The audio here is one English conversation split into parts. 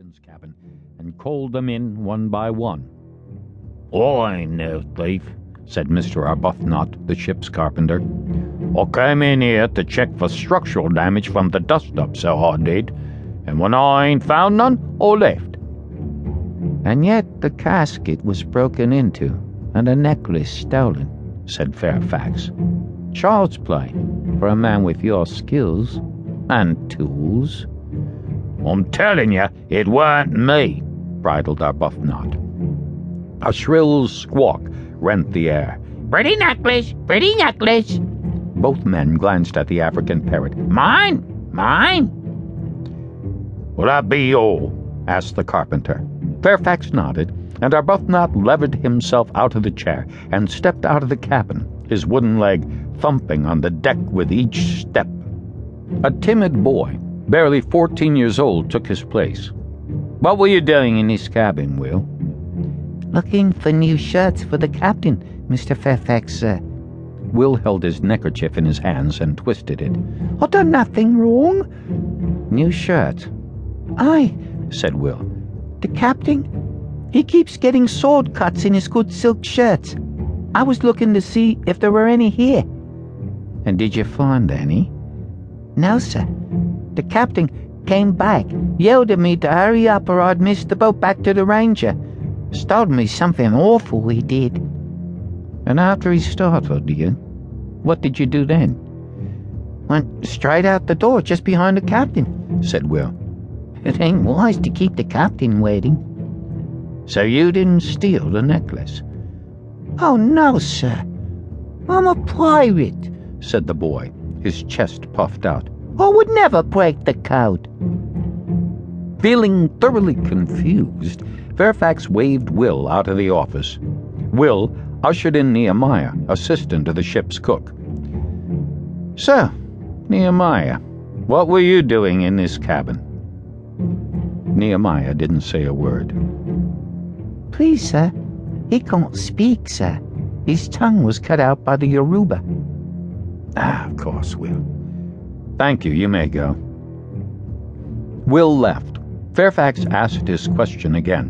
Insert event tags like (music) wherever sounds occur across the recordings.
captain's cabin and called them in one by one. I ain't no thief, said Mr. Arbuthnot, the ship's carpenter. I came in here to check for structural damage from the dust up, so I did. And when I ain't found none, I left. And yet the casket was broken into and a necklace stolen, said Fairfax. Child's play for a man with your skills and tools. I'm telling you, it weren't me, bridled Arbuthnot. A shrill squawk rent the air. Pretty necklace, pretty necklace. Both men glanced at the African parrot. Mine, mine. Will that be all? asked the carpenter. Fairfax nodded, and Arbuthnot levered himself out of the chair and stepped out of the cabin, his wooden leg thumping on the deck with each step. A timid boy, barely fourteen years old, took his place. What were you doing in his cabin, Will? Looking for new shirts for the captain, Mr. Fairfax, sir. Will held his neckerchief in his hands and twisted it. I done nothing wrong. New shirt. Aye, said Will. The captain, he keeps getting sword cuts in his good silk shirts. I was looking to see if there were any here. And did you find any? No, sir. The captain came back, yelled at me to hurry up or I'd miss the boat back to the Ranger. Startled me something awful, he did. And after he startled you, what did you do then? Went straight out the door just behind the captain, said Will. It ain't wise to keep the captain waiting. So you didn't steal the necklace? Oh, no, sir. I'm a pirate, said the boy, his chest puffed out. I would never break the code. Feeling thoroughly confused, Fairfax waved Will out of the office. Will ushered in Nehemiah, assistant to the ship's cook. So, Nehemiah, what were you doing in this cabin? Nehemiah didn't say a word. Please, sir, he can't speak, sir. His tongue was cut out by the Yoruba. Ah, of course, Will. Thank you, you may go. Will left. Fairfax asked his question again.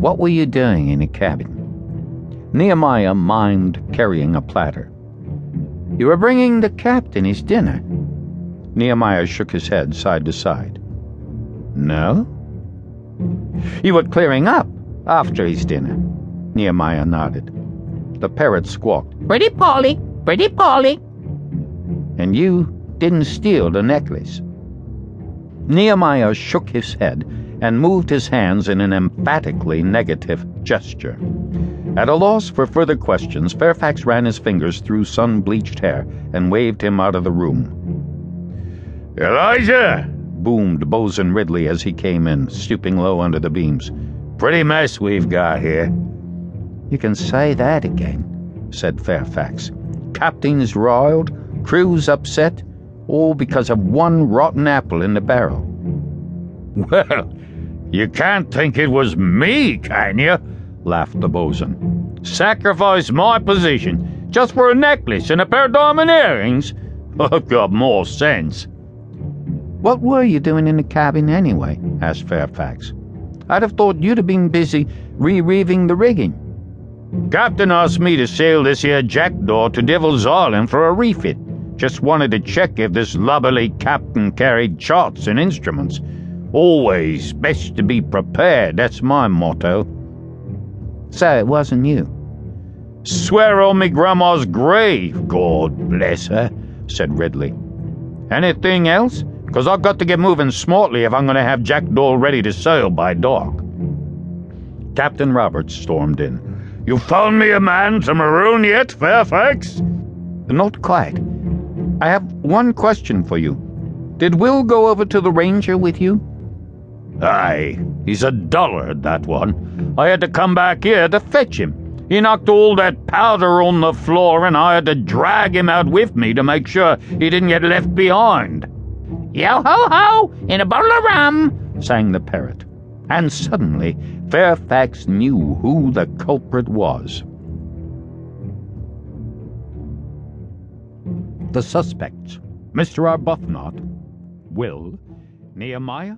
What were you doing in the cabin? Nehemiah mimed carrying a platter. You were bringing the captain his dinner. Nehemiah shook his head side to side. No? You were clearing up after his dinner. Nehemiah nodded. The parrot squawked. Pretty Polly, pretty Polly. And you didn't steal the necklace. Nehemiah shook his head and moved his hands in an emphatically negative gesture. At a loss for further questions, Fairfax ran his fingers through sun bleached hair and waved him out of the room. Elijah! boomed Bosun Ridley as he came in, stooping low under the beams. Pretty mess we've got here. You can say that again, said Fairfax. Captain's riled, crew's upset, all because of one rotten apple in the barrel. Well, you can't think it was me, can you? laughed the bosun. Sacrifice my position just for a necklace and a pair of diamond earrings? (laughs) I've got more sense. What were you doing in the cabin anyway? asked Fairfax. I'd have thought you'd have been busy re-reeving the rigging. Captain asked me to sail this here jackdaw to Devil's Island for a refit. Just wanted to check if this lubberly captain carried charts and instruments. Always best to be prepared, that's my motto. So it wasn't you? Swear on me grandma's grave, God bless her, said Ridley. Anything else? Because I've got to get moving smartly if I'm going to have Jackdaw ready to sail by dark. Captain Roberts stormed in. You found me a man to maroon yet, Fairfax? Not quite. I have one question for you. Did Will go over to the Ranger with you? Aye, he's a dullard, that one. I had to come back here to fetch him. He knocked all that powder on the floor, and I had to drag him out with me to make sure he didn't get left behind. Yo ho ho, in a bottle of rum, sang the parrot. And suddenly, Fairfax knew who the culprit was. The suspects Mr. Arbuthnot, Will, Nehemiah,